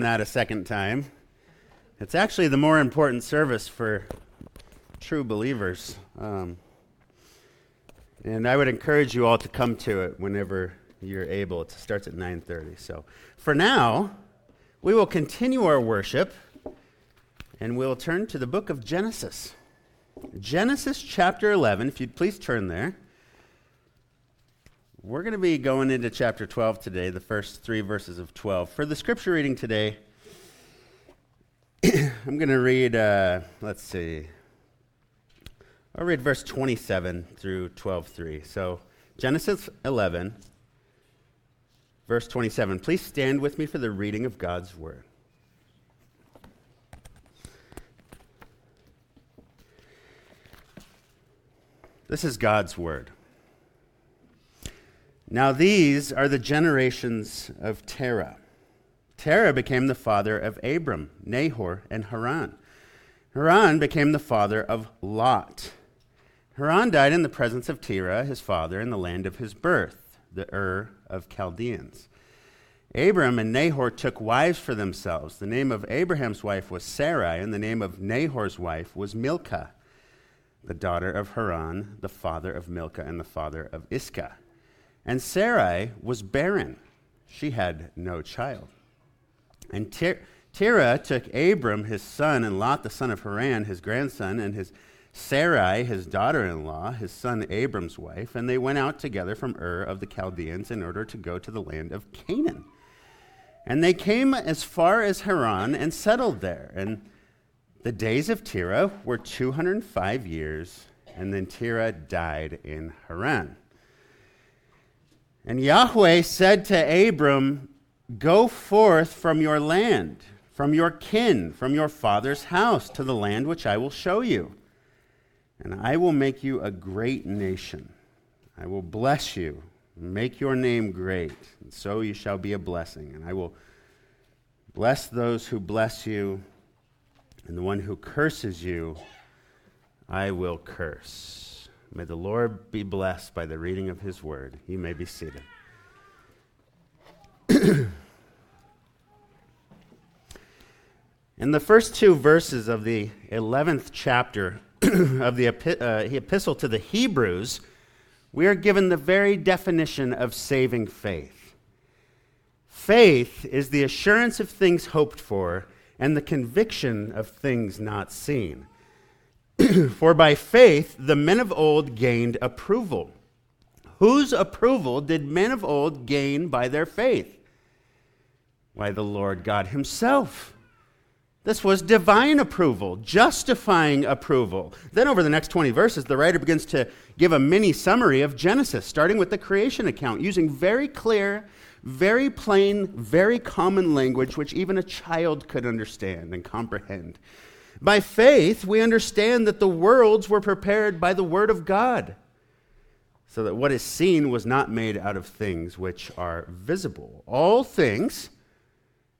that a second time. It's actually the more important service for true believers. Um, and I would encourage you all to come to it whenever you're able. It starts at 9:30. So, for now, we will continue our worship and we'll turn to the book of Genesis. Genesis chapter 11, if you'd please turn there. We're going to be going into chapter 12 today, the first three verses of 12. For the scripture reading today, I'm going to read, uh, let's see, I'll read verse 27 through 12.3. So, Genesis 11, verse 27. Please stand with me for the reading of God's word. This is God's word. Now, these are the generations of Terah. Terah became the father of Abram, Nahor, and Haran. Haran became the father of Lot. Haran died in the presence of Terah, his father, in the land of his birth, the Ur of Chaldeans. Abram and Nahor took wives for themselves. The name of Abraham's wife was Sarai, and the name of Nahor's wife was Milcah, the daughter of Haran, the father of Milcah and the father of Iscah. And Sarai was barren. She had no child. And Ter- Terah took Abram, his son, and Lot, the son of Haran, his grandson, and his Sarai, his daughter in law, his son Abram's wife, and they went out together from Ur of the Chaldeans in order to go to the land of Canaan. And they came as far as Haran and settled there. And the days of Terah were 205 years, and then Terah died in Haran. And Yahweh said to Abram, Go forth from your land, from your kin, from your father's house, to the land which I will show you. And I will make you a great nation. I will bless you, make your name great, and so you shall be a blessing. And I will bless those who bless you, and the one who curses you, I will curse. May the Lord be blessed by the reading of his word. You may be seated. In the first two verses of the 11th chapter of the uh, epistle to the Hebrews, we are given the very definition of saving faith. Faith is the assurance of things hoped for and the conviction of things not seen. For by faith the men of old gained approval. Whose approval did men of old gain by their faith? Why, the Lord God Himself. This was divine approval, justifying approval. Then, over the next 20 verses, the writer begins to give a mini summary of Genesis, starting with the creation account, using very clear, very plain, very common language which even a child could understand and comprehend. By faith, we understand that the worlds were prepared by the Word of God, so that what is seen was not made out of things which are visible. All things,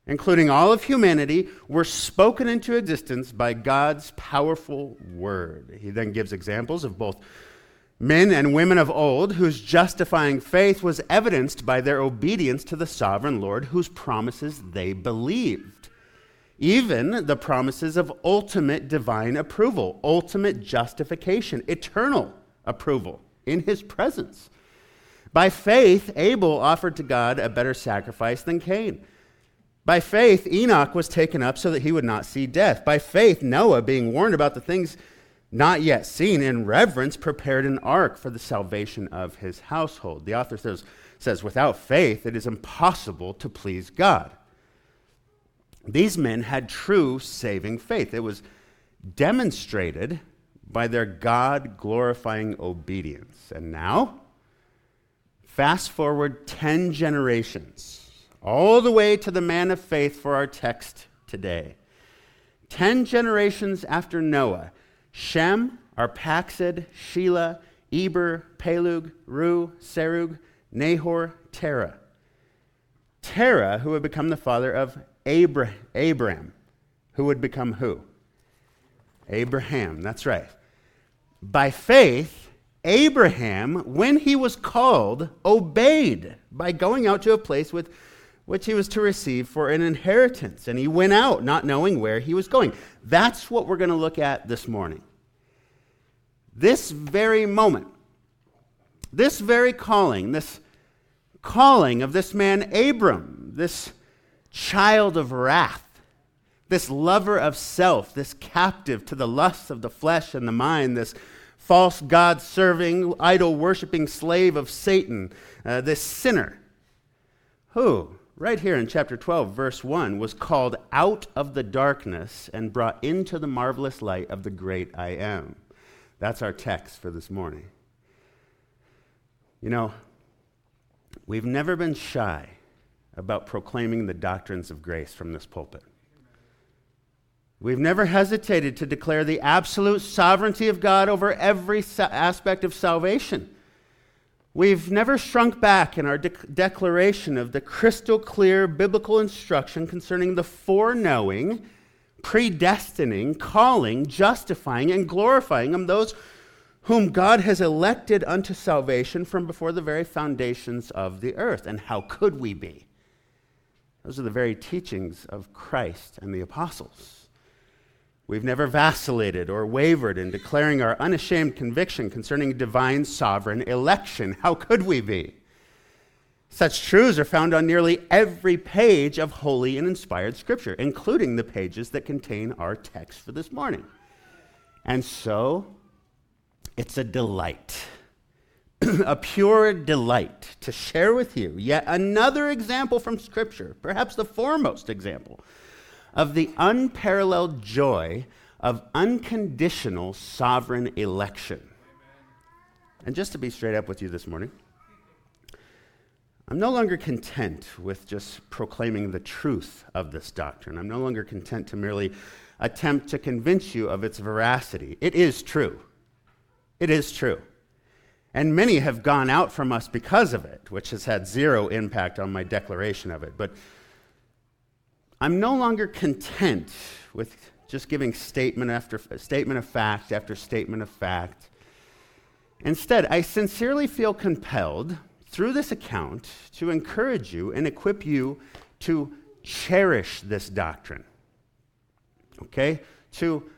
including all of humanity, were spoken into existence by God's powerful Word. He then gives examples of both men and women of old whose justifying faith was evidenced by their obedience to the sovereign Lord, whose promises they believed even the promises of ultimate divine approval, ultimate justification, eternal approval in his presence. By faith, Abel offered to God a better sacrifice than Cain. By faith, Enoch was taken up so that he would not see death. By faith, Noah, being warned about the things not yet seen, in reverence, prepared an ark for the salvation of his household. The author says, says without faith, it is impossible to please God. These men had true saving faith. It was demonstrated by their God glorifying obedience. And now, fast forward 10 generations, all the way to the man of faith for our text today. 10 generations after Noah, Shem, Arphaxad, Shelah, Eber, Peleg, Reu, Serug, Nahor, Terah. Terah, who would become the father of Abra- Abram, who would become who? Abraham, that's right. By faith, Abraham, when he was called, obeyed by going out to a place with, which he was to receive for an inheritance. And he went out, not knowing where he was going. That's what we're going to look at this morning. This very moment, this very calling, this calling of this man Abram, this child of wrath, this lover of self, this captive to the lusts of the flesh and the mind, this false God serving, idol worshiping slave of Satan, uh, this sinner, who, right here in chapter 12, verse 1, was called out of the darkness and brought into the marvelous light of the great I am. That's our text for this morning. You know, we've never been shy about proclaiming the doctrines of grace from this pulpit. We've never hesitated to declare the absolute sovereignty of God over every aspect of salvation. We've never shrunk back in our de- declaration of the crystal clear biblical instruction concerning the foreknowing, predestining, calling, justifying, and glorifying of those whom God has elected unto salvation from before the very foundations of the earth. And how could we be? Those are the very teachings of Christ and the apostles. We've never vacillated or wavered in declaring our unashamed conviction concerning divine sovereign election. How could we be? Such truths are found on nearly every page of holy and inspired scripture, including the pages that contain our text for this morning. And so, it's a delight, a pure delight to share with you yet another example from Scripture, perhaps the foremost example of the unparalleled joy of unconditional sovereign election. And just to be straight up with you this morning, I'm no longer content with just proclaiming the truth of this doctrine. I'm no longer content to merely attempt to convince you of its veracity. It is true. It is true. And many have gone out from us because of it, which has had zero impact on my declaration of it. But I'm no longer content with just giving statement after statement of fact after statement of fact. Instead, I sincerely feel compelled through this account to encourage you and equip you to cherish this doctrine. Okay? To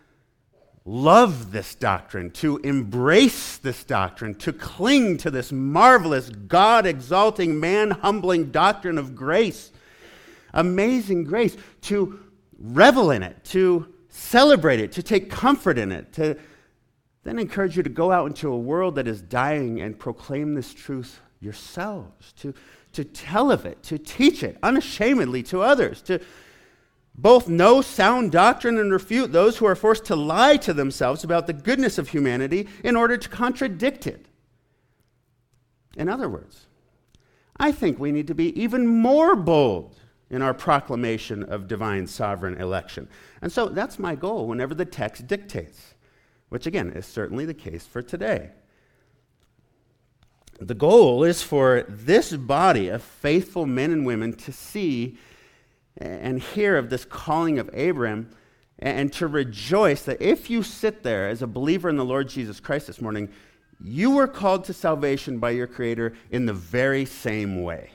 love this doctrine, to embrace this doctrine, to cling to this marvelous, God exalting, man humbling doctrine of grace amazing grace, to revel in it, to celebrate it, to take comfort in it, to then encourage you to go out into a world that is dying and proclaim this truth yourselves, to, to tell of it, to teach it unashamedly to others, to both know sound doctrine and refute those who are forced to lie to themselves about the goodness of humanity in order to contradict it. In other words, I think we need to be even more bold in our proclamation of divine sovereign election. And so that's my goal whenever the text dictates, which again is certainly the case for today. The goal is for this body of faithful men and women to see and hear of this calling of Abram and to rejoice that if you sit there as a believer in the Lord Jesus Christ this morning, you were called to salvation by your Creator in the very same way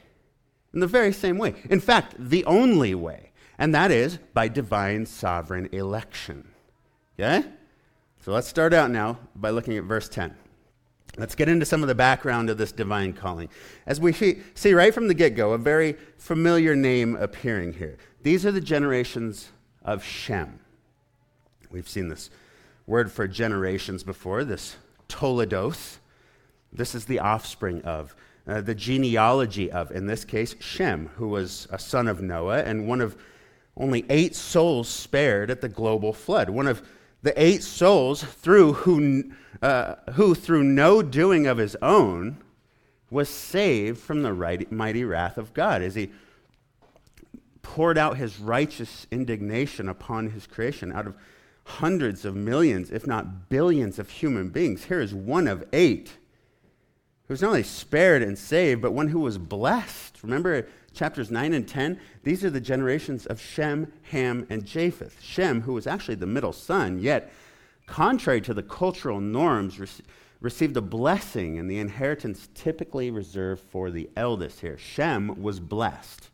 in the very same way. In fact, the only way, and that is by divine sovereign election. Okay? So let's start out now by looking at verse 10. Let's get into some of the background of this divine calling. As we see right from the get go, a very familiar name appearing here. These are the generations of Shem. We've seen this word for generations before, this toledoth. This is the offspring of. Uh, the genealogy of, in this case, Shem, who was a son of Noah and one of only eight souls spared at the global flood. One of the eight souls through who, uh, who through no doing of his own, was saved from the right, mighty wrath of God as he poured out his righteous indignation upon his creation out of hundreds of millions, if not billions, of human beings. Here is one of eight who was not only spared and saved, but one who was blessed. Remember chapters 9 and 10? These are the generations of Shem, Ham, and Japheth. Shem, who was actually the middle son, yet, contrary to the cultural norms, received a blessing and the inheritance typically reserved for the eldest here. Shem was blessed.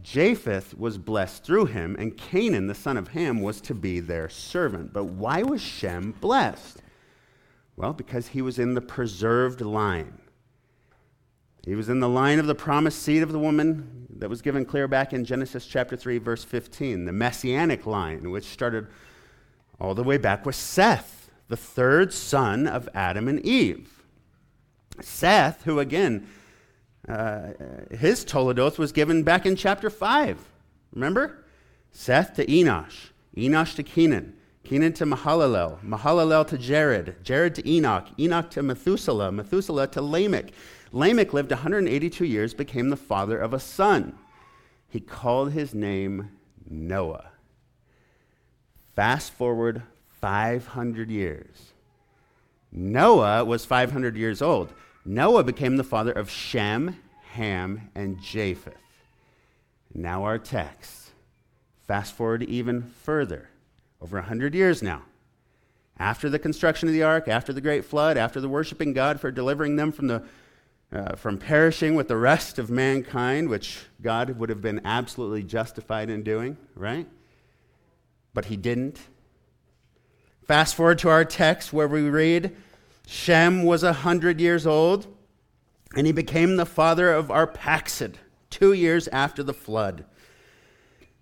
Japheth was blessed through him, and Canaan, the son of Ham, was to be their servant. But why was Shem blessed? Well, because he was in the preserved line. He was in the line of the promised seed of the woman that was given clear back in Genesis chapter 3, verse 15, the messianic line, which started all the way back with Seth, the third son of Adam and Eve. Seth, who again, uh, his Toledoth was given back in chapter 5. Remember? Seth to Enosh, Enosh to Kenan, Kenan to Mahalalel, Mahalalel to Jared, Jared to Enoch, Enoch to Methuselah, Methuselah to Lamech. Lamech lived 182 years, became the father of a son. He called his name Noah. Fast forward 500 years. Noah was 500 years old. Noah became the father of Shem, Ham, and Japheth. Now, our text. Fast forward even further, over 100 years now. After the construction of the ark, after the great flood, after the worshiping God for delivering them from, the, uh, from perishing with the rest of mankind, which God would have been absolutely justified in doing, right? But he didn't. Fast forward to our text where we read Shem was a hundred years old, and he became the father of Arphaxad two years after the flood.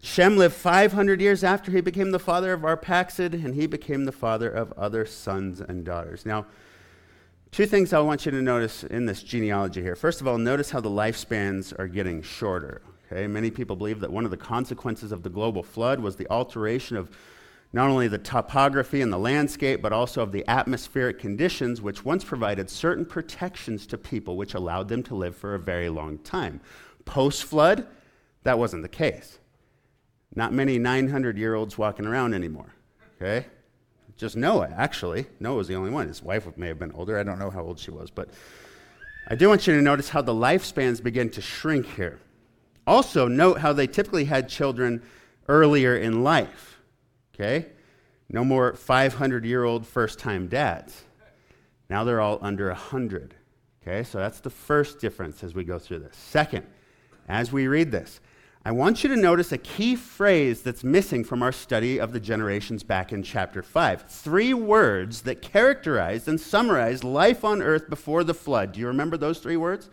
Shem lived 500 years after he became the father of Arphaxad, and he became the father of other sons and daughters. Now, two things I want you to notice in this genealogy here. First of all, notice how the lifespans are getting shorter. Okay? Many people believe that one of the consequences of the global flood was the alteration of not only the topography and the landscape, but also of the atmospheric conditions, which once provided certain protections to people, which allowed them to live for a very long time. Post flood, that wasn't the case. Not many 900 year olds walking around anymore, okay? Just Noah, actually. Noah was the only one. His wife may have been older. I don't know how old she was, but I do want you to notice how the lifespans begin to shrink here. Also, note how they typically had children earlier in life. Okay? No more 500 year old first time dads. Now they're all under 100. Okay? So that's the first difference as we go through this. Second, as we read this, I want you to notice a key phrase that's missing from our study of the generations back in chapter 5. Three words that characterized and summarized life on earth before the flood. Do you remember those three words?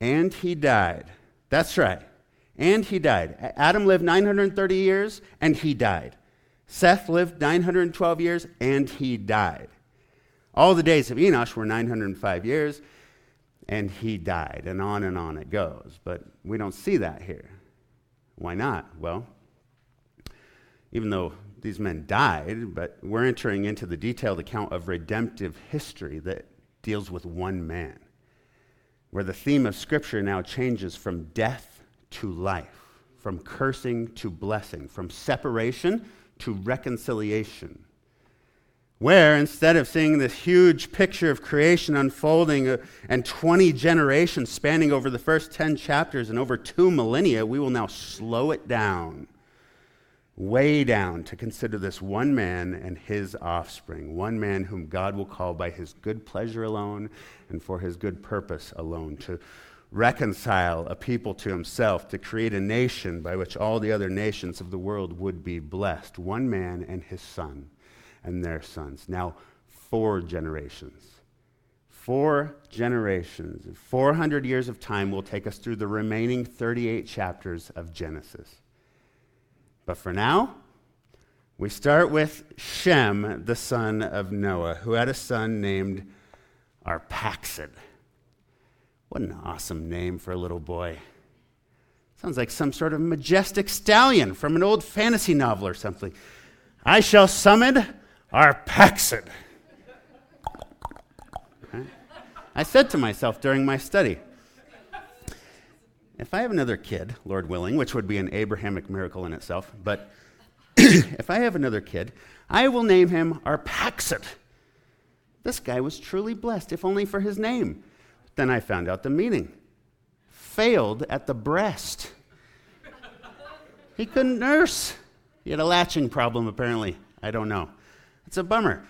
And he died. That's right and he died. Adam lived 930 years, and he died. Seth lived 912 years, and he died. All the days of Enosh were 905 years, and he died, and on and on it goes. But we don't see that here. Why not? Well, even though these men died, but we're entering into the detailed account of redemptive history that deals with one man, where the theme of Scripture now changes from death to life, from cursing to blessing, from separation to reconciliation. Where instead of seeing this huge picture of creation unfolding uh, and 20 generations spanning over the first 10 chapters and over two millennia, we will now slow it down, way down, to consider this one man and his offspring, one man whom God will call by his good pleasure alone and for his good purpose alone, to reconcile a people to himself, to create a nation by which all the other nations of the world would be blessed. One man and his son and their sons. Now, four generations. Four generations. 400 years of time will take us through the remaining 38 chapters of Genesis. But for now, we start with Shem, the son of Noah, who had a son named Arphaxad. What an awesome name for a little boy. Sounds like some sort of majestic stallion from an old fantasy novel or something. I shall summon Arphaxad. I said to myself during my study, if I have another kid, Lord willing, which would be an Abrahamic miracle in itself, but if I have another kid, I will name him Arphaxad. This guy was truly blessed, if only for his name. Then I found out the meaning. Failed at the breast. He couldn't nurse. He had a latching problem, apparently. I don't know. It's a bummer.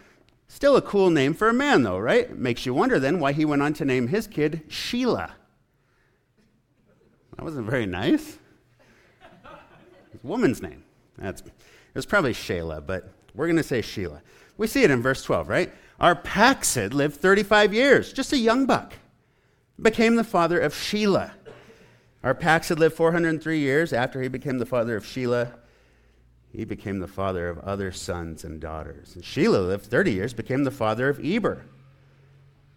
Still a cool name for a man, though, right? Makes you wonder then why he went on to name his kid Sheila. That wasn't very nice. It's a woman's name. That's, it was probably Shayla, but we're going to say Sheila. We see it in verse 12, right? Arphaxad lived 35 years, just a young buck, became the father of Sheila. Arphaxad lived 403 years after he became the father of Sheila. He became the father of other sons and daughters. And Shelah lived 30 years, became the father of Eber.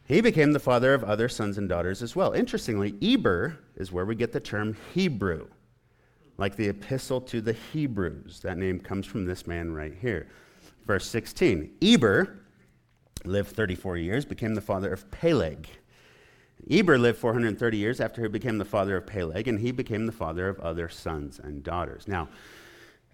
He became the father of other sons and daughters as well. Interestingly, Eber is where we get the term Hebrew, like the epistle to the Hebrews. That name comes from this man right here. Verse 16 Eber lived 34 years, became the father of Peleg. Eber lived 430 years after he became the father of Peleg, and he became the father of other sons and daughters. Now,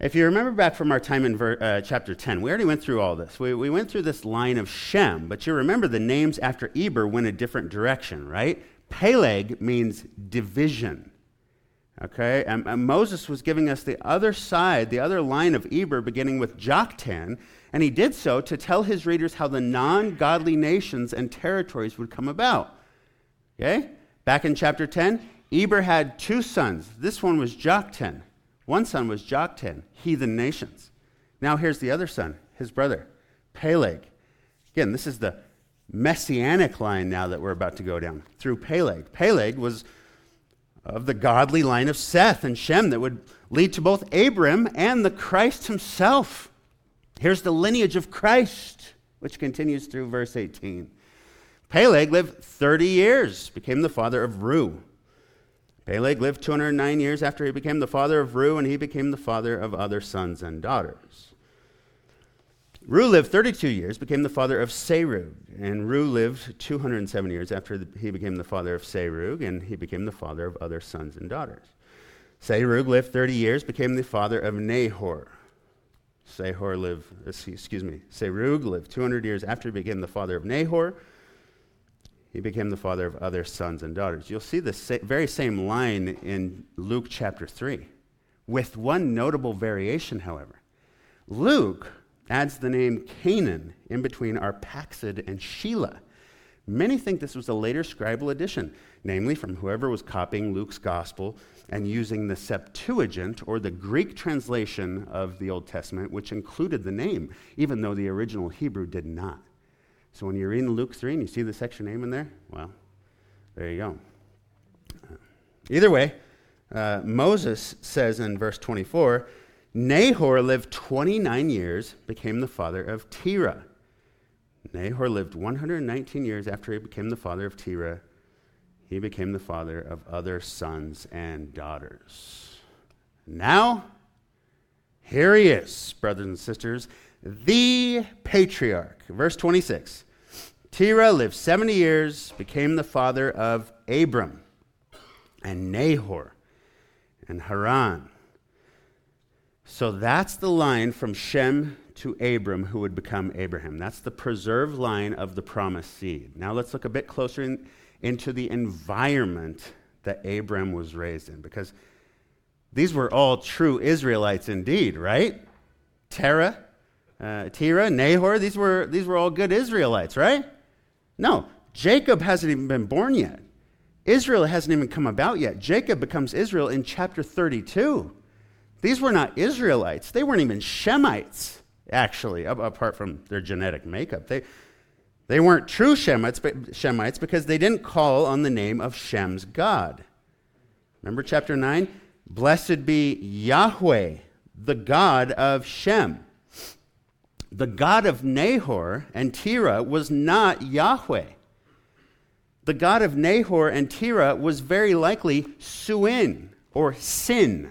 if you remember back from our time in ver- uh, chapter 10, we already went through all this. We, we went through this line of Shem, but you remember the names after Eber went a different direction, right? Peleg means division. Okay? And, and Moses was giving us the other side, the other line of Eber, beginning with Joktan, and he did so to tell his readers how the non godly nations and territories would come about. Okay? Back in chapter 10, Eber had two sons. This one was Joktan. One son was Joktan, heathen nations. Now here's the other son, his brother, Peleg. Again, this is the messianic line now that we're about to go down through Peleg. Peleg was of the godly line of Seth and Shem that would lead to both Abram and the Christ himself. Here's the lineage of Christ, which continues through verse 18. Peleg lived 30 years, became the father of Reu. Peleg lived 209 years after he became the father of Reu, and he became the father of other sons and daughters. Reu lived 32 years, became the father of Serug, and Reu lived 207 years after he became the father of Serug, and he became the father of other sons and daughters. Serug lived 30 years, became the father of Nahor. Sehor lived, excuse me, Serug lived 200 years after he became the father of Nahor. He became the father of other sons and daughters. You'll see the sa- very same line in Luke chapter 3, with one notable variation, however. Luke adds the name Cainan in between Arphaxad and Sheila. Many think this was a later scribal addition, namely from whoever was copying Luke's gospel and using the Septuagint or the Greek translation of the Old Testament, which included the name, even though the original Hebrew did not. So when you're reading Luke 3 and you see the section name in there, well, there you go. Either way, uh, Moses says in verse 24, Nahor lived 29 years, became the father of Terah. Nahor lived 119 years after he became the father of Terah. He became the father of other sons and daughters. Now, here he is, brothers and sisters, the patriarch. Verse 26 Terah lived 70 years, became the father of Abram and Nahor and Haran. So that's the line from Shem to Abram who would become Abraham. That's the preserved line of the promised seed. Now let's look a bit closer in, into the environment that Abram was raised in because these were all true Israelites indeed, right? Terah, uh, Terah, Nahor, these were, these were all good Israelites, right? No, Jacob hasn't even been born yet. Israel hasn't even come about yet. Jacob becomes Israel in chapter 32. These were not Israelites. They weren't even Shemites, actually, apart from their genetic makeup. They, they weren't true Shemites, but Shemites because they didn't call on the name of Shem's God. Remember chapter 9? Blessed be Yahweh, the God of Shem. The God of Nahor and Terah was not Yahweh. The God of Nahor and Terah was very likely Suin or Sin.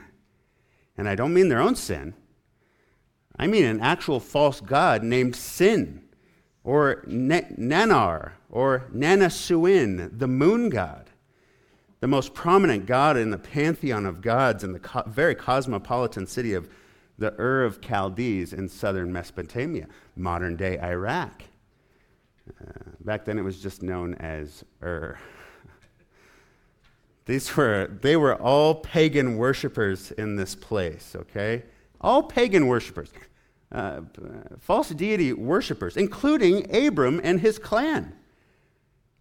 And I don't mean their own sin. I mean an actual false god named Sin or Nannar or Nanna-Suen, the moon god, the most prominent god in the pantheon of gods in the co- very cosmopolitan city of the Ur of Chaldees in southern Mesopotamia, modern day Iraq. Uh, back then it was just known as Ur. These were, they were all pagan worshippers in this place, okay? All pagan worshippers, uh, false deity worshippers, including Abram and his clan.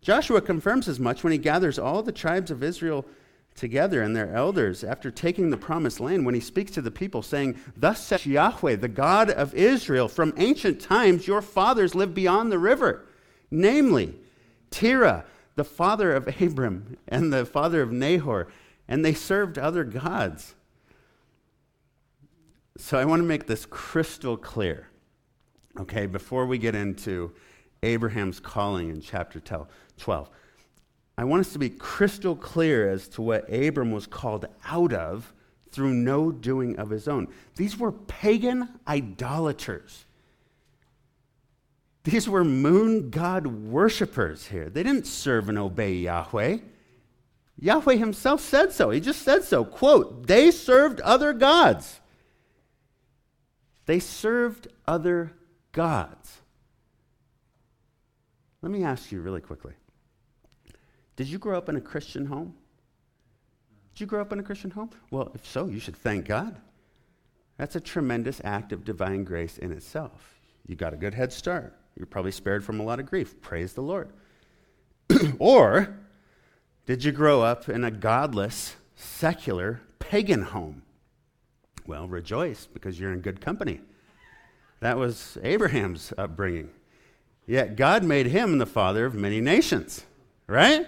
Joshua confirms as much when he gathers all the tribes of Israel together and their elders after taking the promised land when he speaks to the people, saying, Thus says Yahweh, the God of Israel, from ancient times your fathers lived beyond the river, namely Terah, the father of Abram and the father of Nahor, and they served other gods. So I want to make this crystal clear, okay, before we get into Abraham's calling in chapter 12. I want us to be crystal clear as to what Abram was called out of through no doing of his own. These were pagan idolaters. These were moon god worshippers here. They didn't serve and obey Yahweh. Yahweh himself said so. He just said so. Quote, they served other gods. They served other gods. Let me ask you really quickly did you grow up in a Christian home? Did you grow up in a Christian home? Well, if so, you should thank God. That's a tremendous act of divine grace in itself. You got a good head start. You're probably spared from a lot of grief. Praise the Lord. or did you grow up in a godless, secular, pagan home? Well, rejoice because you're in good company. That was Abraham's upbringing. Yet God made him the father of many nations, right?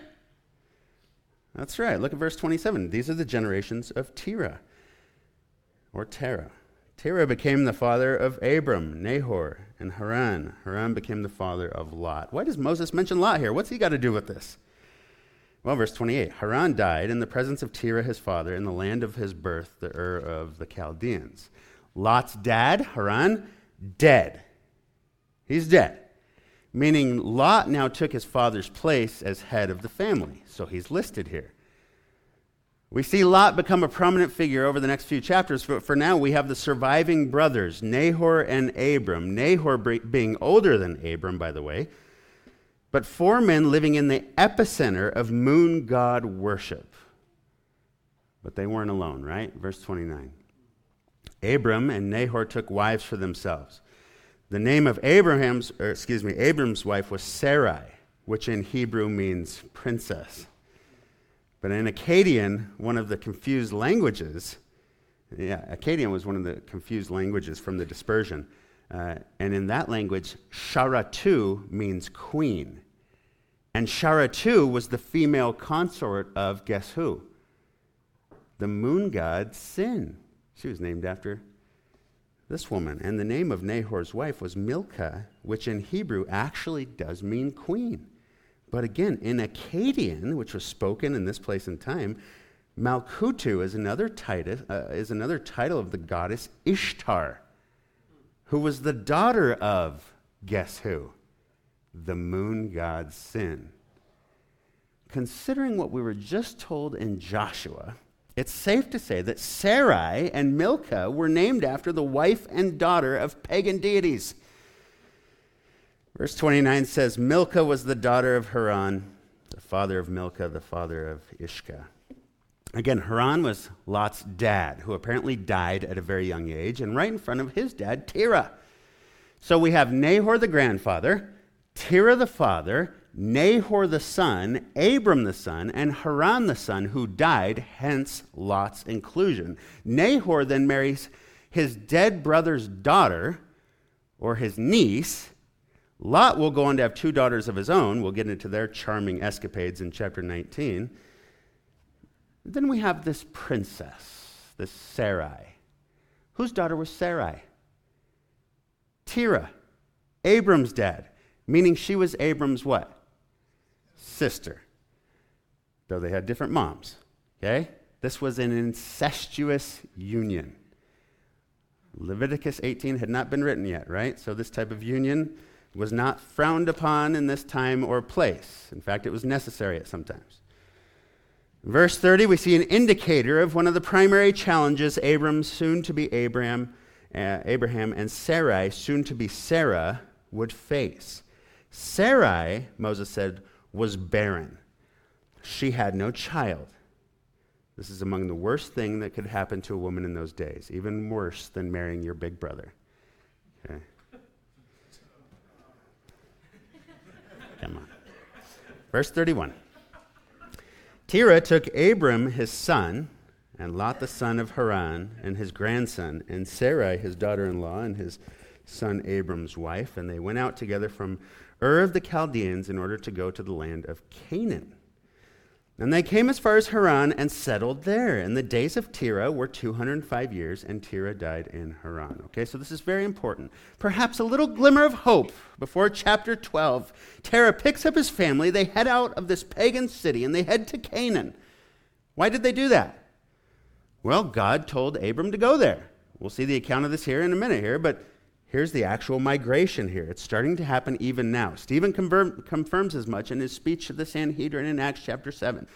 That's right. Look at verse 27. These are the generations of Terah, or Terah. Terah became the father of Abram, Nahor, and Haran. Haran became the father of Lot. Why does Moses mention Lot here? What's he got to do with this? Well, verse 28 Haran died in the presence of Terah his father in the land of his birth, the Ur of the Chaldeans. Lot's dad, Haran, dead. He's dead. Meaning Lot now took his father's place as head of the family. So he's listed here. We see Lot become a prominent figure over the next few chapters, but for now we have the surviving brothers, Nahor and Abram. Nahor being older than Abram, by the way, but four men living in the epicenter of moon god worship. But they weren't alone, right? Verse 29. Abram and Nahor took wives for themselves. The name of Abraham's, or excuse me, Abram's wife was Sarai, which in Hebrew means princess. But in Akkadian, one of the confused languages, yeah, Akkadian was one of the confused languages from the dispersion. Uh, and in that language, Sharatu means queen. And Sharatu was the female consort of guess who? The moon god Sin. She was named after this woman. And the name of Nahor's wife was Milcah, which in Hebrew actually does mean queen. But again, in Akkadian, which was spoken in this place and time, Malkutu is another, title, uh, is another title of the goddess Ishtar, who was the daughter of, guess who? The moon god Sin. Considering what we were just told in Joshua, it's safe to say that Sarai and Milcah were named after the wife and daughter of pagan deities. Verse 29 says Milcah was the daughter of Haran, the father of Milcah, the father of Ishka. Again, Haran was Lot's dad, who apparently died at a very young age, and right in front of his dad, Terah. So we have Nahor the grandfather, Terah the father, Nahor the son, Abram the son, and Haran the son, who died, hence Lot's inclusion. Nahor then marries his dead brother's daughter, or his niece, Lot will go on to have two daughters of his own. We'll get into their charming escapades in chapter 19. Then we have this princess, this Sarai. Whose daughter was Sarai? Terah, Abram's dad, meaning she was Abram's what? Sister. Though they had different moms. Okay? This was an incestuous union. Leviticus 18 had not been written yet, right? So this type of union was not frowned upon in this time or place. In fact, it was necessary at some times. In verse 30, we see an indicator of one of the primary challenges Abram, soon to be Abraham, uh, Abraham, and Sarai, soon to be Sarah, would face. Sarai, Moses said, was barren. She had no child. This is among the worst thing that could happen to a woman in those days, even worse than marrying your big brother. Okay. Come on. Verse 31. Terah took Abram his son, and Lot the son of Haran, and his grandson, and Sarai his daughter in law, and his son Abram's wife, and they went out together from Ur of the Chaldeans in order to go to the land of Canaan. And they came as far as Haran and settled there. And the days of Terah were 205 years, and Terah died in Haran. Okay, so this is very important. Perhaps a little glimmer of hope before chapter 12. Terah picks up his family. They head out of this pagan city and they head to Canaan. Why did they do that? Well, God told Abram to go there. We'll see the account of this here in a minute here, but Here's the actual migration here. It's starting to happen even now. Stephen confirm, confirms as much in his speech to the Sanhedrin in Acts chapter 7.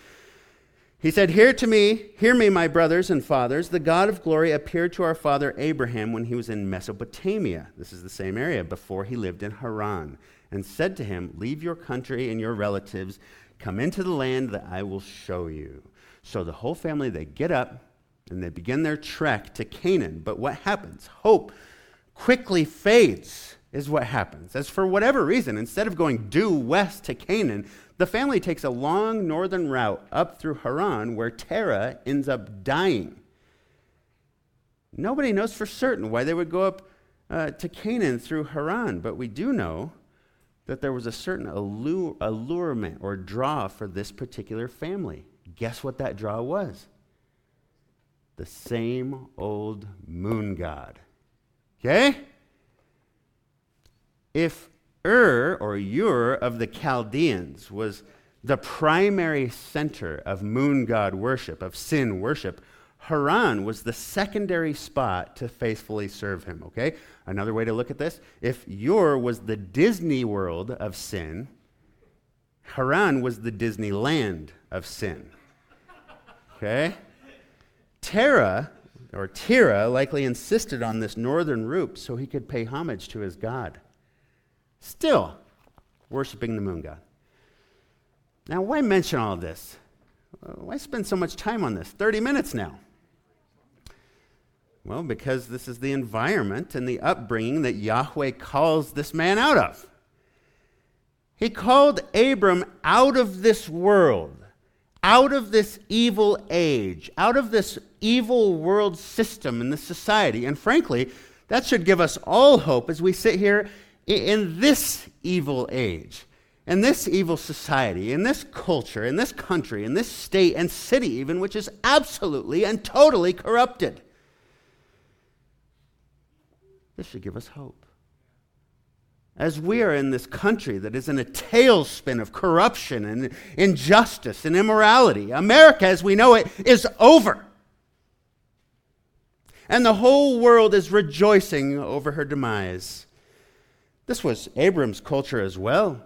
He said, Hear to me, hear me, my brothers and fathers. The God of glory appeared to our father Abraham when he was in Mesopotamia. This is the same area before he lived in Haran, and said to him, Leave your country and your relatives, come into the land that I will show you. So the whole family, they get up and they begin their trek to Canaan. But what happens? Hope quickly fades, is what happens. As for whatever reason, instead of going due west to Canaan, the family takes a long northern route up through Haran where Terah ends up dying. Nobody knows for certain why they would go up uh, to Canaan through Haran, but we do know that there was a certain allure, allurement or draw for this particular family. Guess what that draw was? The same old moon god. Okay? If Ur or Ur of the Chaldeans was the primary center of moon god worship, of sin worship, Haran was the secondary spot to faithfully serve him, okay? Another way to look at this if Ur was the Disney world of sin, Haran was the Disneyland of sin, okay? Terah or Terah likely insisted on this northern route so he could pay homage to his god. Still, worshiping the moon god. Now, why mention all this? Uh, why spend so much time on this? 30 minutes now. Well, because this is the environment and the upbringing that Yahweh calls this man out of. He called Abram out of this world out of this evil age, out of this evil world system in this society. And frankly, that should give us all hope as we sit here in this evil age, in this evil society, in this culture, in this country, in this state and city, even, which is absolutely and totally corrupted. This should give us hope as we are in this country that is in a tailspin of corruption and injustice and immorality, America as we know it is over. And the whole world is rejoicing over her demise. This was Abram's culture as well.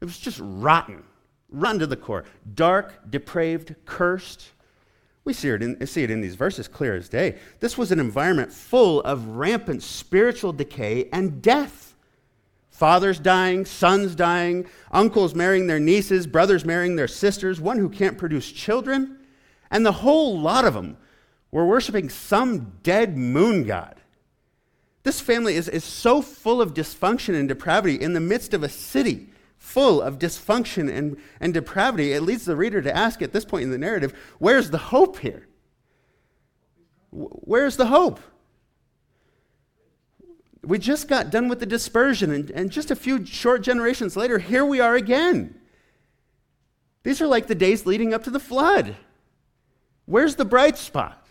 It was just rotten, run to the core, dark, depraved, cursed. We see it, in, see it in these verses clear as day. This was an environment full of rampant spiritual decay and death. Fathers dying, sons dying, uncles marrying their nieces, brothers marrying their sisters, one who can't produce children. And the whole lot of them were worshiping some dead moon god. This family is, is so full of dysfunction and depravity in the midst of a city full of dysfunction and, and depravity. It leads the reader to ask at this point in the narrative where's the hope here? Where's the hope? We just got done with the dispersion, and, and just a few short generations later, here we are again. These are like the days leading up to the flood. Where's the bright spot?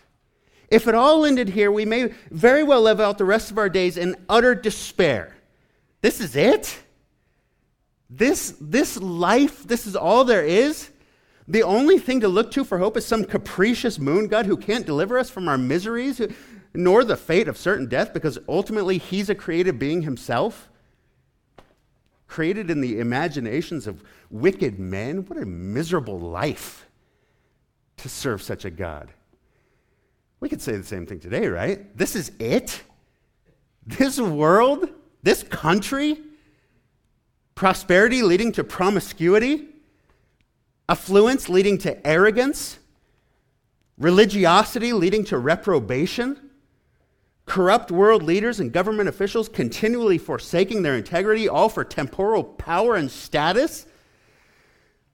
If it all ended here, we may very well live out the rest of our days in utter despair. This is it? This, this life, this is all there is? The only thing to look to for hope is some capricious moon god who can't deliver us from our miseries, who, nor the fate of certain death, because ultimately he's a created being himself, created in the imaginations of wicked men. What a miserable life to serve such a God. We could say the same thing today, right? This is it? This world? This country? Prosperity leading to promiscuity? Affluence leading to arrogance? Religiosity leading to reprobation? Corrupt world leaders and government officials continually forsaking their integrity, all for temporal power and status.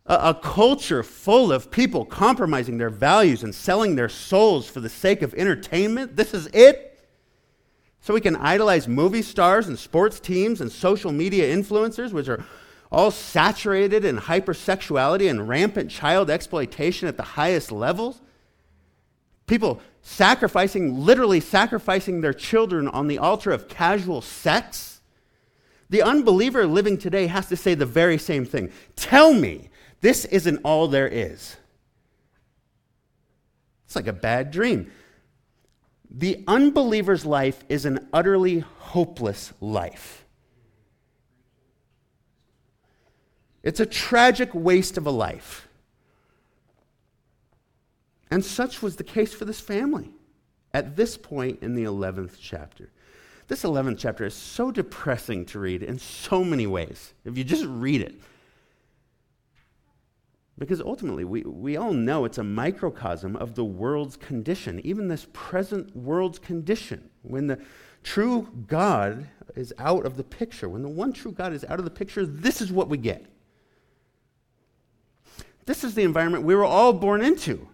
a, a culture full of people compromising their values and selling their souls for the sake of entertainment. This is it. So we can idolize movie stars and sports teams and social media influencers, which are all saturated in hypersexuality and rampant child exploitation at the highest levels. People sacrificing, literally sacrificing their children on the altar of casual sex. The unbeliever living today has to say the very same thing. Tell me this isn't all there is. It's like a bad dream. The unbeliever's life is an utterly hopeless life. It's a tragic waste of a life. And such was the case for this family at this point in the 11th chapter. This 11th chapter is so depressing to read in so many ways, if you just read it. Because ultimately, we, we all know it's a microcosm of the world's condition, even this present world's condition. When the true God is out of the picture, when the one true God is out of the picture, this is what we get. This is the environment we were all born into.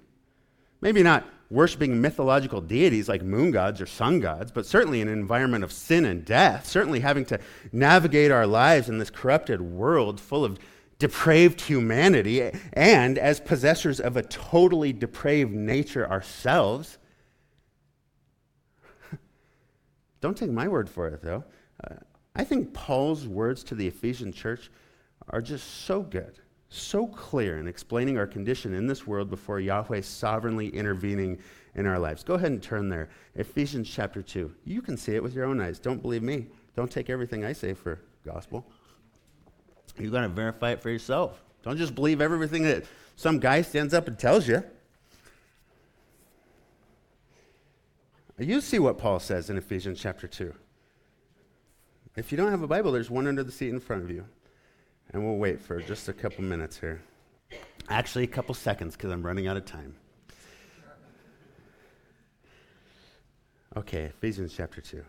Maybe not worshiping mythological deities like moon gods or sun gods, but certainly in an environment of sin and death, certainly having to navigate our lives in this corrupted world full of depraved humanity, and as possessors of a totally depraved nature ourselves. Don't take my word for it, though. Uh, I think Paul's words to the Ephesian church are just so good, so clear in explaining our condition in this world before Yahweh sovereignly intervening in our lives. Go ahead and turn there. Ephesians chapter 2. You can see it with your own eyes. Don't believe me. Don't take everything I say for gospel. You got to verify it for yourself. Don't just believe everything that some guy stands up and tells you. You see what Paul says in Ephesians chapter 2. If you don't have a Bible, there's one under the seat in front of you. And we'll wait for just a couple minutes here. Actually, a couple seconds because I'm running out of time. Okay, Ephesians chapter 2.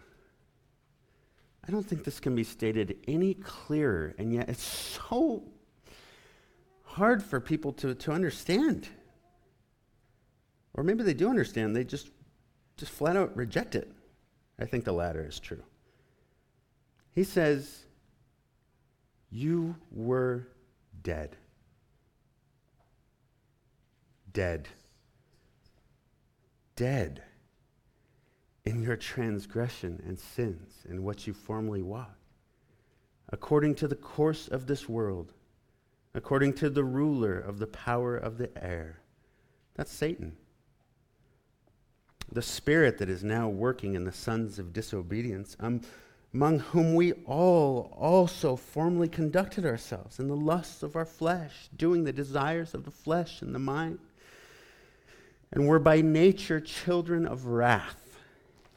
I don't think this can be stated any clearer, and yet it's so hard for people to, to understand. Or maybe they do understand, they just, just flat out reject it. I think the latter is true. He says, You were dead. Dead. Dead in your transgression and sins and what you formerly walked, according to the course of this world, according to the ruler of the power of the air. That's Satan. The spirit that is now working in the sons of disobedience, um, among whom we all also formerly conducted ourselves in the lusts of our flesh, doing the desires of the flesh and the mind, and were by nature children of wrath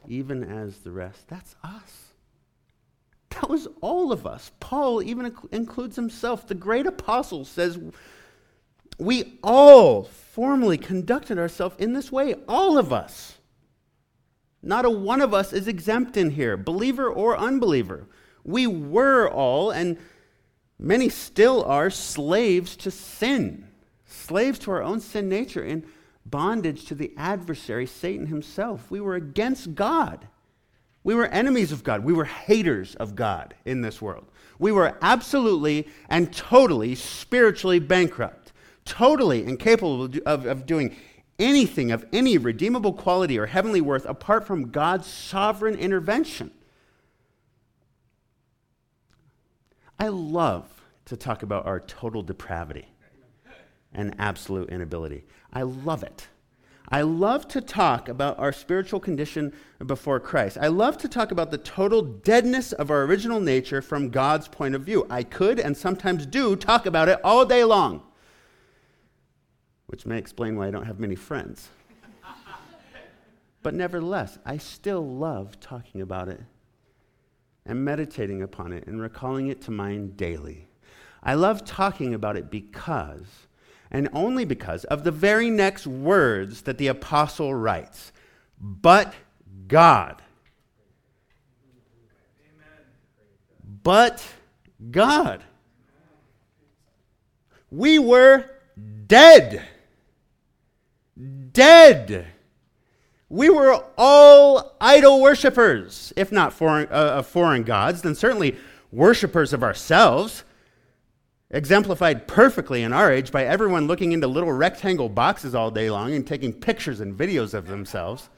even as the rest. That's us. That was all of us. Paul even includes himself. The great apostle says, We all formerly conducted ourselves in this way, all of us. Not a one of us is exempt in here, believer or unbeliever. We were all, and many still are, slaves to sin, slaves to our own sin nature. in bondage to the adversary, Satan himself. We were against God. We were enemies of God. We were haters of God in this world. We were absolutely and totally spiritually bankrupt, totally incapable of, of doing anything of any redeemable quality or heavenly worth apart from God's sovereign intervention. I love to talk about our total depravity and absolute inability. I love it. I love to talk about our spiritual condition before Christ. I love to talk about the total deadness of our original nature from God's point of view. I could and sometimes do talk about it all day long, which may explain why I don't have many friends. but nevertheless, I still love talking about it and meditating upon it and recalling it to mind daily. I love talking about it because and only because of the very next words that the apostle writes. But God. But God. We were dead. Dead. We were all idol worshippers, if not foreign, uh, foreign gods, then certainly worshippers of ourselves, exemplified perfectly in our age by everyone looking into little rectangle boxes all day long and taking pictures and videos of themselves.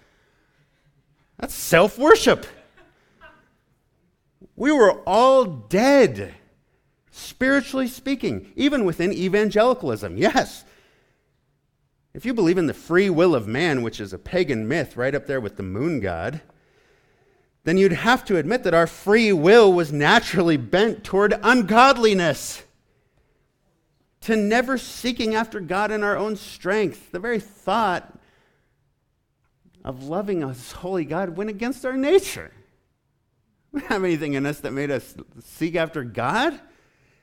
That's self worship. We were all dead, spiritually speaking, even within evangelicalism. Yes. If you believe in the free will of man, which is a pagan myth right up there with the moon god, then you'd have to admit that our free will was naturally bent toward ungodliness, to never seeking after God in our own strength. The very thought of loving us, holy God, went against our nature. We don't have anything in us that made us seek after God.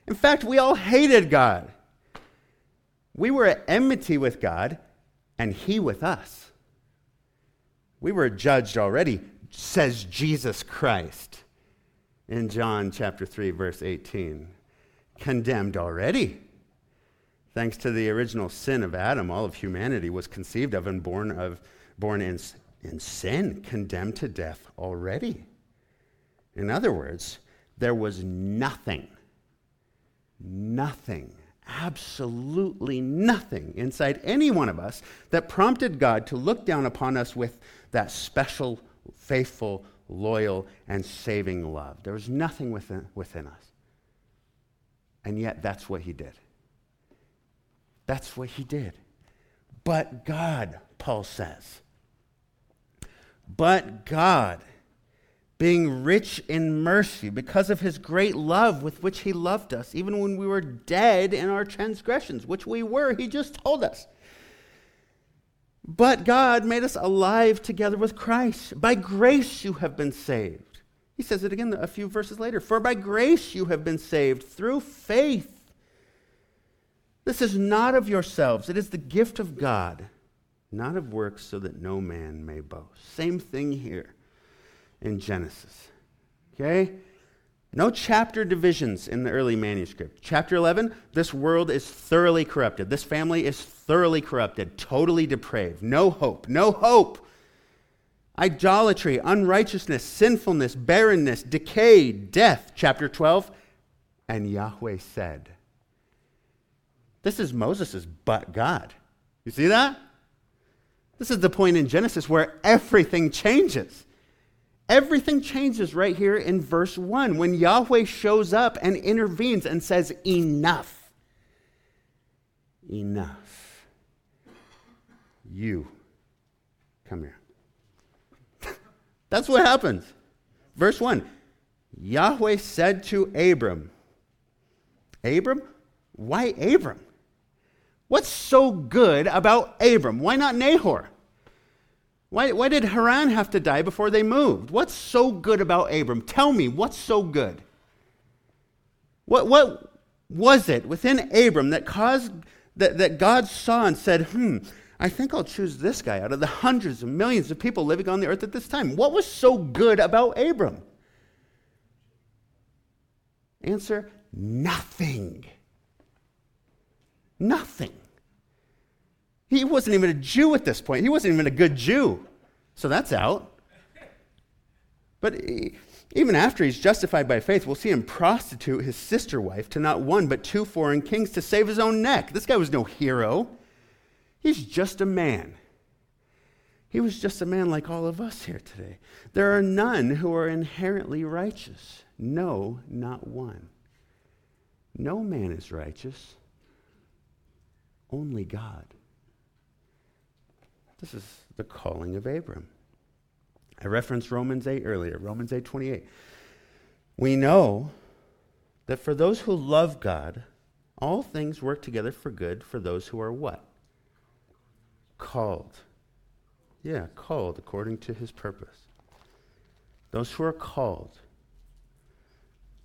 In fact, we all hated God. We were at enmity with God, and He with us. We were judged already, says Jesus Christ in John chapter 3, verse 18. Condemned already. Thanks to the original sin of Adam, all of humanity was conceived of and born, of, born in, in sin, condemned to death already. In other words, there was nothing, nothing, absolutely nothing inside any one of us that prompted God to look down upon us with that special, faithful, loyal, and saving love. There was nothing within, within us. And yet, that's what he did. That's what he did. But God, Paul says. But God being rich in mercy because of his great love with which he loved us, even when we were dead in our transgressions, which we were, he just told us. But God made us alive together with Christ. By grace you have been saved. He says it again a few verses later. For by grace you have been saved through faith. This is not of yourselves, it is the gift of God, not of works, so that no man may boast. Same thing here in Genesis. Okay? No chapter divisions in the early manuscript. Chapter 11, this world is thoroughly corrupted. This family is thoroughly corrupted, totally depraved. No hope, no hope. Idolatry, unrighteousness, sinfulness, barrenness, decay, death. Chapter 12, and Yahweh said. This is Moses' but God. You see that? This is the point in Genesis where everything changes. Everything changes right here in verse 1 when Yahweh shows up and intervenes and says, Enough. Enough. You. Come here. That's what happens. Verse 1 Yahweh said to Abram, Abram? Why Abram? What's so good about Abram? Why not Nahor? Why, why did Haran have to die before they moved? What's so good about Abram? Tell me, what's so good? What, what was it within Abram that caused that, that God saw and said, hmm, I think I'll choose this guy out of the hundreds of millions of people living on the earth at this time? What was so good about Abram? Answer nothing. Nothing. He wasn't even a Jew at this point. He wasn't even a good Jew. So that's out. But even after he's justified by faith, we'll see him prostitute his sister wife to not one but two foreign kings to save his own neck. This guy was no hero. He's just a man. He was just a man like all of us here today. There are none who are inherently righteous. No, not one. No man is righteous, only God. This is the calling of Abram. I referenced Romans 8 earlier, Romans 8 28. We know that for those who love God, all things work together for good for those who are what? Called. Yeah, called according to his purpose. Those who are called.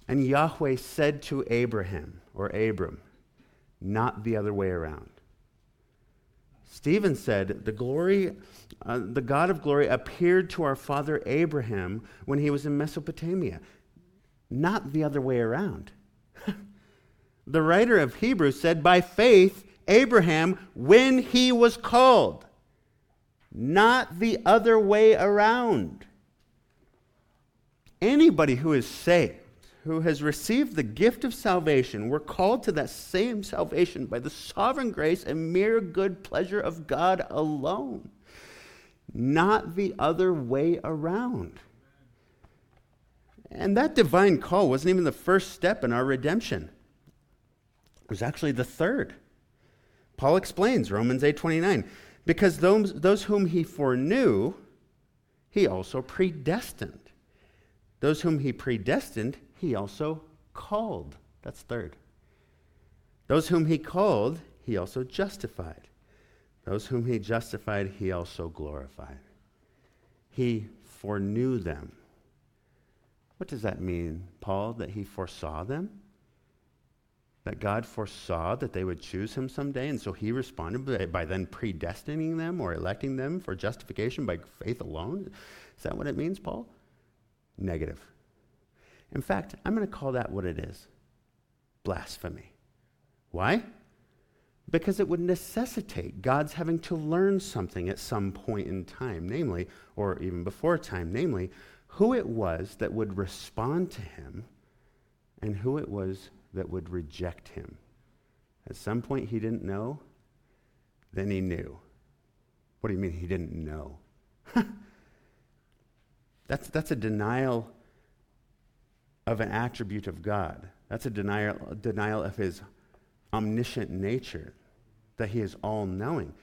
And Yahweh said to Abraham, or Abram, not the other way around. Stephen said, The glory, uh, the God of glory appeared to our father Abraham when he was in Mesopotamia. Not the other way around. The writer of Hebrews said, By faith, Abraham, when he was called, not the other way around. Anybody who is saved, who has received the gift of salvation, we're called to that same salvation by the sovereign grace and mere good pleasure of God alone, not the other way around. And that divine call wasn't even the first step in our redemption. It was actually the third. Paul explains Romans 8:29, because those, those whom he foreknew, he also predestined. Those whom he predestined, he also called. That's third. Those whom he called, he also justified. Those whom he justified, he also glorified. He foreknew them. What does that mean, Paul, that he foresaw them? That God foresaw that they would choose him someday, and so he responded by, by then predestining them or electing them for justification by faith alone? Is that what it means, Paul? Negative. In fact, I'm going to call that what it is blasphemy. Why? Because it would necessitate God's having to learn something at some point in time, namely, or even before time, namely, who it was that would respond to him and who it was that would reject him. At some point, he didn't know, then he knew. What do you mean he didn't know? that's, that's a denial of an attribute of God. That's a denial, a denial of his omniscient nature, that he is all knowing.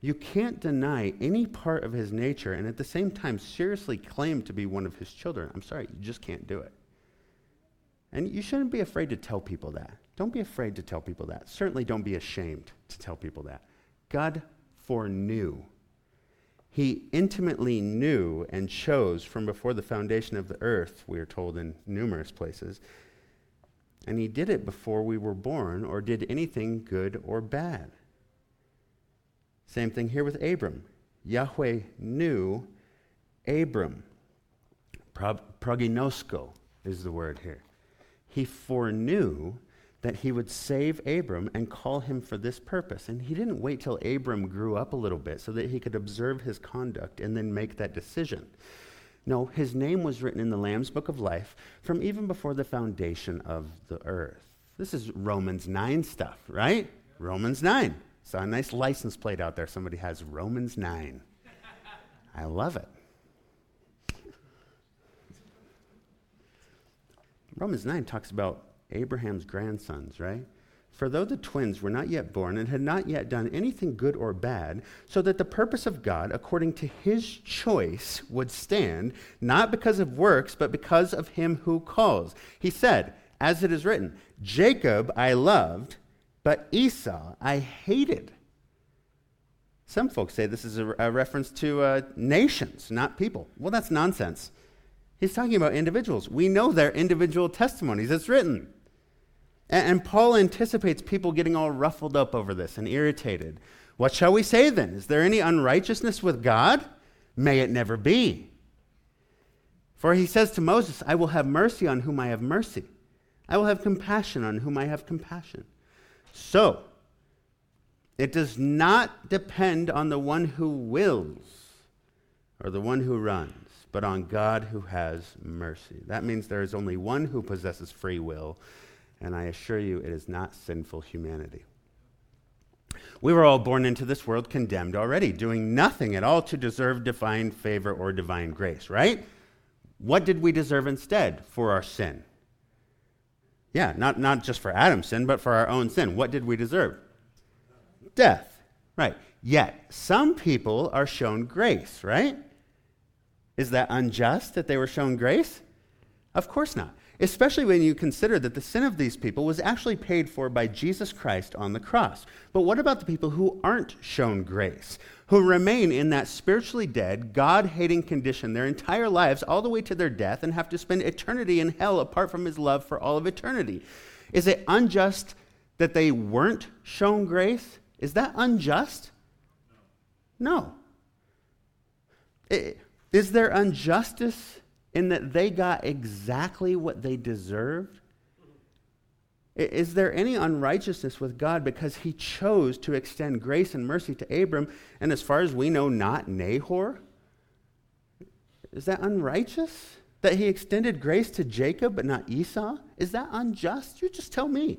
You can't deny any part of his nature and at the same time seriously claim to be one of his children. I'm sorry, you just can't do it. And you shouldn't be afraid to tell people that. Don't be afraid to tell people that. Certainly don't be ashamed to tell people that. God foreknew. He intimately knew and chose from before the foundation of the earth, we are told in numerous places. And he did it before we were born or did anything good or bad. Same thing here with Abram. Yahweh knew Abram. prognosko is the word here. He foreknew that he would save Abram and call him for this purpose. And he didn't wait till Abram grew up a little bit so that he could observe his conduct and then make that decision. No, his name was written in the Lamb's Book of Life from even before the foundation of the earth. This is Romans 9 stuff, right? Romans 9. Saw a nice license plate out there. Somebody has Romans 9. I love it. Romans 9 talks about Abraham's grandsons, right? For though the twins were not yet born and had not yet done anything good or bad, so that the purpose of God, according to his choice, would stand, not because of works, but because of him who calls. He said, as it is written, Jacob I loved, but Esau I hated. Some folks say this is a, a reference to uh, nations, not people. Well, that's nonsense. He's talking about individuals. We know their individual testimonies. It's written. And, Paul anticipates people getting all ruffled up over this and irritated. What shall we say then? Is there any unrighteousness with God? May it never be. For he says to Moses, I will have mercy on whom I have mercy. I will have compassion on whom I have compassion. So, it does not depend on the one who wills or the one who runs, but on God who has mercy. That means there is only one who possesses free will, and I assure you it is not sinful humanity. We were all born into this world condemned already, doing nothing at all to deserve divine favor or divine grace, right? What did we deserve instead for our sin? Yeah, not, not just for Adam's sin, but for our own sin. What did we deserve? Death. Right. Yet, some people are shown grace, right? Is that unjust that they were shown grace? Of course not. Especially when you consider that the sin of these people was actually paid for by Jesus Christ on the cross. But what about the people who aren't shown grace? who remain in that spiritually dead, God hating condition their entire lives, all the way to their death, and have to spend eternity in hell apart from his love for all of eternity. Is it unjust that they weren't shown grace? Is that unjust? No. Is there injustice in that they got exactly what they deserved? Is there any unrighteousness with God because he chose to extend grace and mercy to Abram and, as far as we know, not Nahor? Is that unrighteous? That he extended grace to Jacob but not Esau? Is that unjust? You just tell me.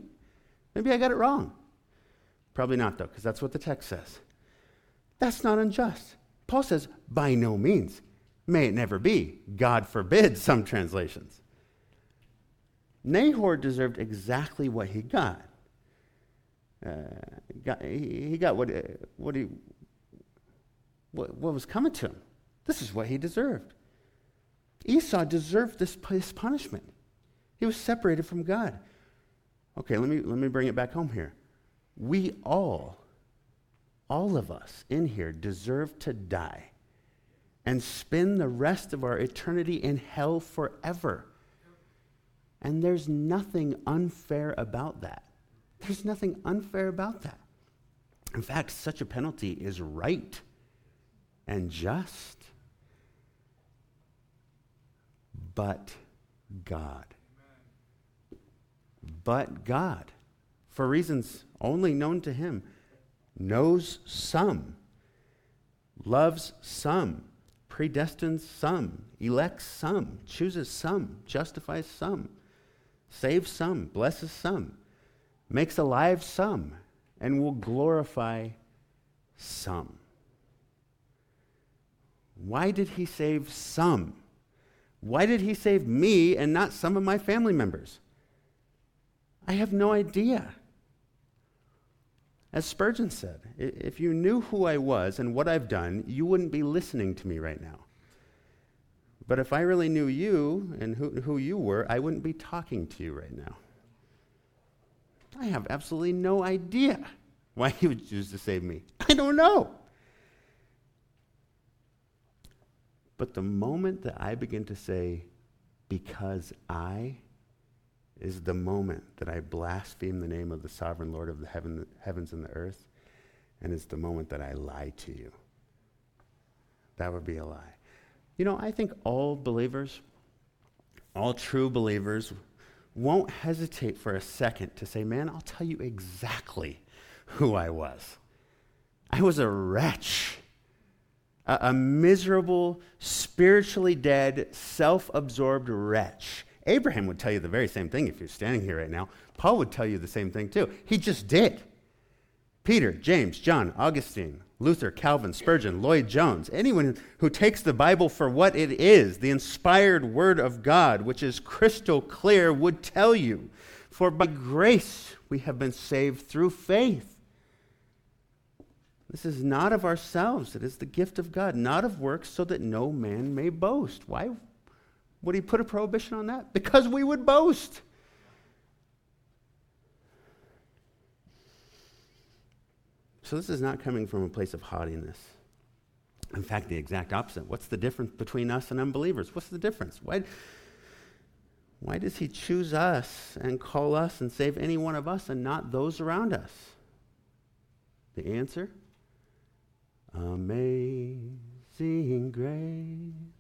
Maybe I got it wrong. Probably not, though, because that's what the text says. That's not unjust. Paul says, by no means. May it never be. God forbid, some translations. Nahor deserved exactly what he got. Uh, got he, he, got what, uh, what, he, what, what was coming to him. This is what he deserved. Esau deserved this, this punishment. He was separated from God. Okay, let me, let me bring it back home here. We all, all of us in here, deserve to die and spend the rest of our eternity in hell forever. And there's nothing unfair about that. There's nothing unfair about that. In fact, such a penalty is right and just. But God. But God, for reasons only known to Him, knows some, loves some, predestines some, elects some, chooses some, justifies some saves some, blesses some, makes alive some, and will glorify some. Why did he save some? Why did he save me and not some of my family members? I have no idea. As Spurgeon said, if you knew who I was and what I've done, you wouldn't be listening to me right now. But if I really knew you and who, who you were, I wouldn't be talking to you right now. I have absolutely no idea why he would choose to save me. I don't know. But the moment that I begin to say, because I, is the moment that I blaspheme the name of the sovereign Lord of the heaven, heavens and the earth, and it's the moment that I lie to you. That would be a lie. You know, I think all believers, all true believers, won't hesitate for a second to say, Man, I'll tell you exactly who I was. I was a wretch, a, a miserable, spiritually dead, self absorbed wretch. Abraham would tell you the very same thing if you're standing here right now. Paul would tell you the same thing too. He just did. Peter, James, John, Augustine, Luther, Calvin, Spurgeon, Lloyd Jones, anyone who takes the Bible for what it is, the inspired Word of God, which is crystal clear, would tell you. For by grace we have been saved through faith. This is not of ourselves, it is the gift of God, not of works, so that no man may boast. Why would he put a prohibition on that? Because we would boast. So this is not coming from a place of haughtiness. In fact, the exact opposite. What's the difference between us and unbelievers? What's the difference? Why, why does he choose us and call us and save any one of us and not those around us? The answer? Amazing grace.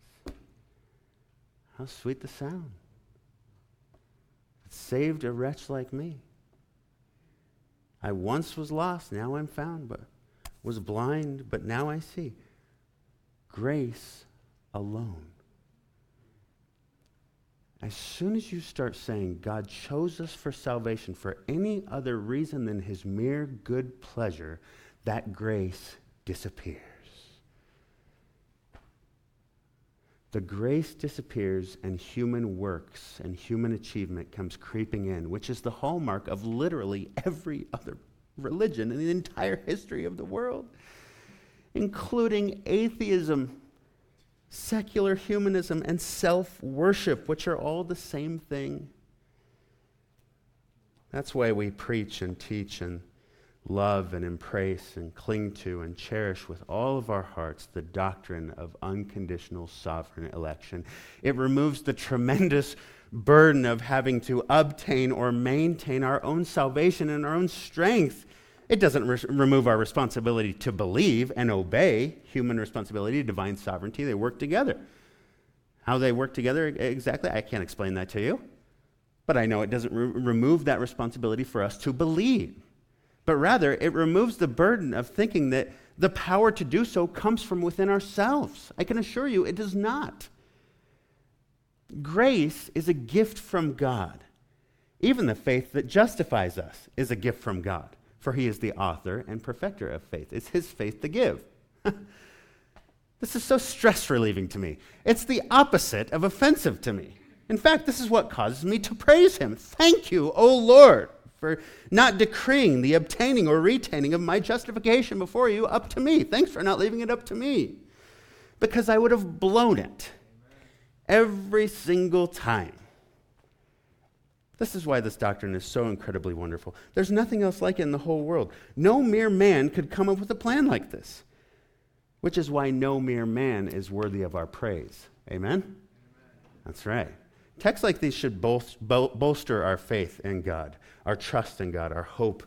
How sweet the sound. It saved a wretch like me. I once was lost, now I'm found, but was blind, but now I see. Grace alone. As soon as you start saying God chose us for salvation for any other reason than his mere good pleasure, that grace disappears. The grace disappears and human works and human achievement comes creeping in, which is the hallmark of literally every other religion in the entire history of the world, including atheism, secular humanism, and self worship, which are all the same thing. That's why we preach and teach and love and embrace and cling to and cherish with all of our hearts the doctrine of unconditional sovereign election. It removes the tremendous burden of having to obtain or maintain our own salvation in our own strength. It doesn't re- remove our responsibility to believe and obey human responsibility, divine sovereignty. They work together. How they work together exactly, I can't explain that to you. But I know it doesn't re- remove that responsibility for us to believe. But rather, it removes the burden of thinking that the power to do so comes from within ourselves. I can assure you it does not. Grace is a gift from God. Even the faith that justifies us is a gift from God, for he is the author and perfecter of faith. It's his faith to give. this is so stress relieving to me. It's the opposite of offensive to me. In fact, this is what causes me to praise him. Thank you, O Lord, for not decreeing the obtaining or retaining of my justification before you up to me. Thanks for not leaving it up to me. Because I would have blown it every single time. This is why this doctrine is so incredibly wonderful. There's nothing else like it in the whole world. No mere man could come up with a plan like this, which is why no mere man is worthy of our praise. Amen? Amen. That's right. Texts like these should bolster our faith in God, our trust in God, our hope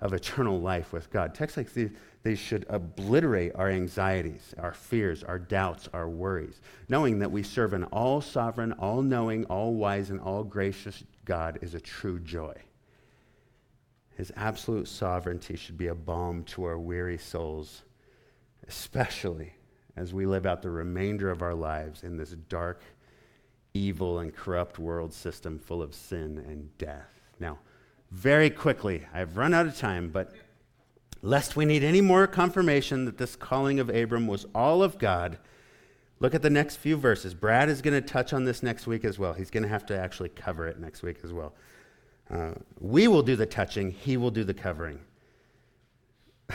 of eternal life with God. Texts like these, these should obliterate our anxieties, our fears, our doubts, our worries, knowing that we serve an all sovereign, all knowing, all wise, and all gracious God is a true joy. His absolute sovereignty should be a balm to our weary souls, especially as we live out the remainder of our lives in this dark, evil, and corrupt world system full of sin and death. Now, very quickly, I've run out of time, but lest we need any more confirmation that this calling of Abram was all of God, look at the next few verses. Brad is going to touch on this next week as well. He's going to have to actually cover it next week as well. Uh, we will do the touching, he will do the covering.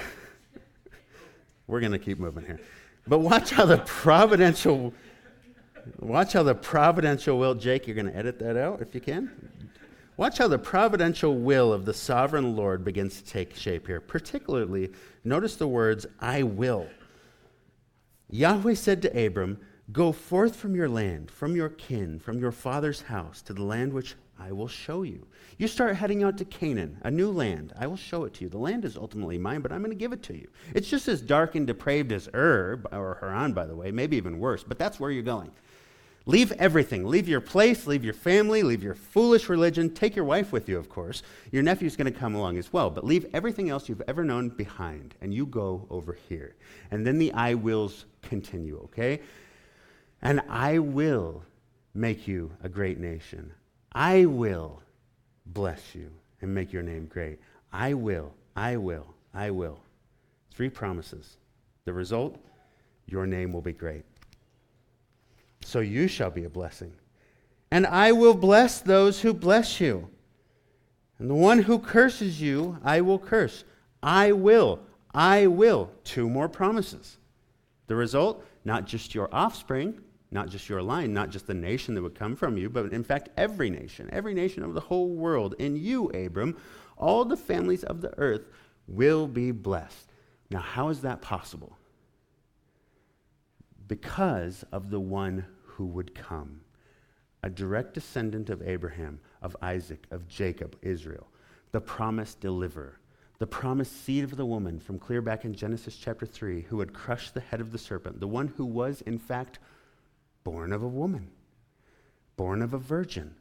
We're going to keep moving here. But watch how the providential watch how the providential will Jake, you're going to edit that out if you can. Watch how the providential will of the sovereign Lord begins to take shape here. Particularly, notice the words, I will. Yahweh said to Abram, Go forth from your land, from your kin, from your father's house, to the land which I will show you. You start heading out to Canaan, a new land. I will show it to you. The land is ultimately mine, but I'm going to give it to you. It's just as dark and depraved as Ur, or Haran, by the way, maybe even worse, but that's where you're going. Leave everything. Leave your place, leave your family, leave your foolish religion. Take your wife with you, of course. Your nephew's going to come along as well, but leave everything else you've ever known behind, and you go over here. And then the I wills continue, okay? And I will make you a great nation. I will bless you and make your name great. I will, I will, I will. Three promises. The result, your name will be great so you shall be a blessing. And I will bless those who bless you. And the one who curses you, I will curse. I will. I will. Two more promises. The result, not just your offspring, not just your line, not just the nation that would come from you, but in fact, every nation, every nation of the whole world. In you, Abram, all the families of the earth will be blessed. Now, how is that possible? Because of the one who would come, a direct descendant of Abraham, of Isaac, of Jacob, Israel, the promised deliverer, the promised seed of the woman from clear back in Genesis chapter 3, who had crushed the head of the serpent, the one who was, in fact, born of a woman, born of a virgin,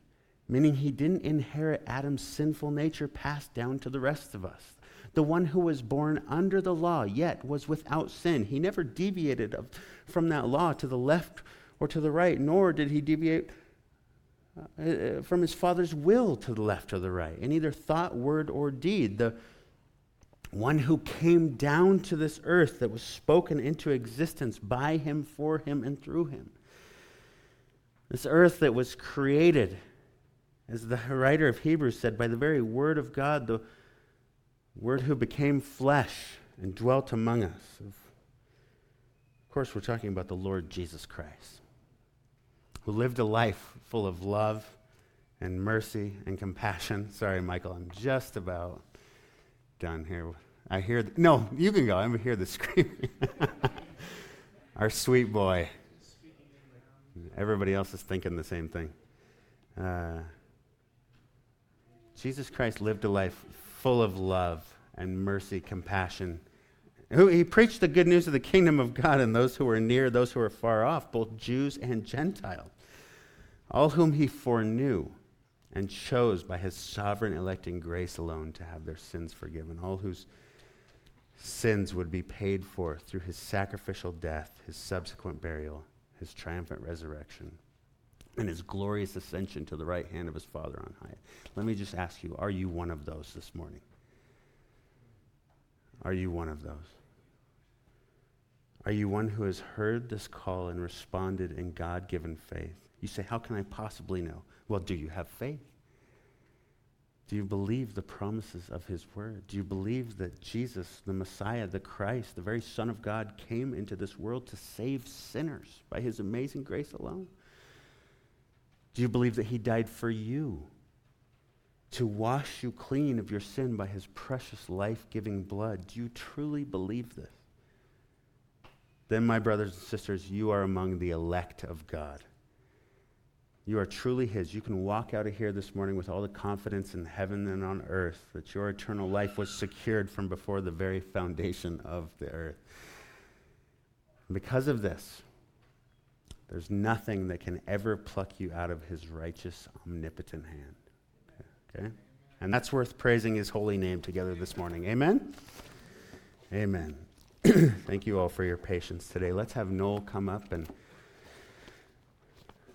meaning he didn't inherit Adam's sinful nature passed down to the rest of us the one who was born under the law, yet was without sin. He never deviated of, from that law to the left or to the right, nor did he deviate uh, uh, from his father's will to the left or the right, in either thought, word, or deed. The one who came down to this earth that was spoken into existence by him, for him, and through him. This earth that was created, as the writer of Hebrews said, by the very word of God, the Word who became flesh and dwelt among us. Of course, we're talking about the Lord Jesus Christ, who lived a life full of love and mercy and compassion. Sorry, Michael, I'm just about done here. I hear, th- no, you can go. I hear the screaming. Our sweet boy. Everybody else is thinking the same thing. Uh, Jesus Christ lived a life full of love and mercy, compassion. He preached the good news of the kingdom of God and those who were near, those who were far off, both Jews and Gentiles, all whom he foreknew. and chose by his sovereign electing grace alone to have their sins forgiven, all whose sins would be paid for through his sacrificial death, his subsequent burial, his triumphant resurrection, and his glorious ascension to the right hand of his Father on high. Let me just ask you are you one of those this morning? Are you one of those? Are you one who has heard this call and responded in God given faith? You say, How can I possibly know? Well, do you have faith? Do you believe the promises of his word? Do you believe that Jesus, the Messiah, the Christ, the very Son of God, came into this world to save sinners by his amazing grace alone? Do you believe that he died for you to wash you clean of your sin by his precious life giving blood? Do you truly believe this? Then, my brothers and sisters, you are among the elect of God. You are truly His. You can walk out of here this morning with all the confidence in heaven and on earth that your eternal life was secured from before the very foundation of the earth. Because of this, there's nothing that can ever pluck you out of His righteous, omnipotent hand. Okay? And that's worth praising His holy name together this morning. Amen? Amen. Thank you all for your patience today. Let's have Noel come up and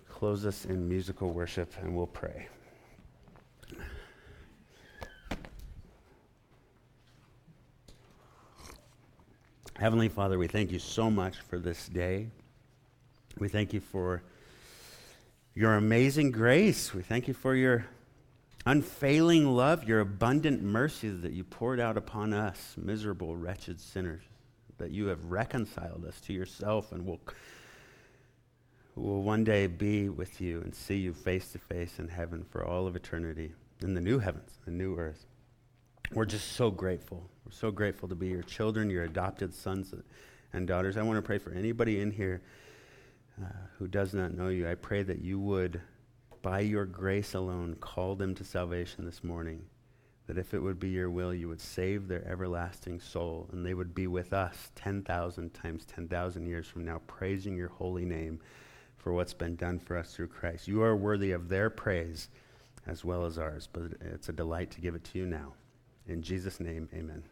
close us in musical worship and we'll pray. Heavenly Father, we thank you so much for this day. We thank you for your amazing grace. We thank you for your unfailing love, your abundant mercy that you poured out upon us, miserable, wretched sinners, that you have reconciled us to yourself and will will one day be with you and see you face to face in heaven for all of eternity, in the new heavens, the new earth. We're just so grateful. We're so grateful to be your children, your adopted sons and daughters. I want to pray for anybody in here uh, who does not know you. I pray that you would, by your grace alone, call them to salvation this morning. That if it would be your will, you would save their everlasting soul, and they would be with us 10,000 times 10,000 years from now, praising your holy name for what's been done for us through Christ. You are worthy of their praise as well as ours, but it's a delight to give it to you now. In Jesus' name, amen.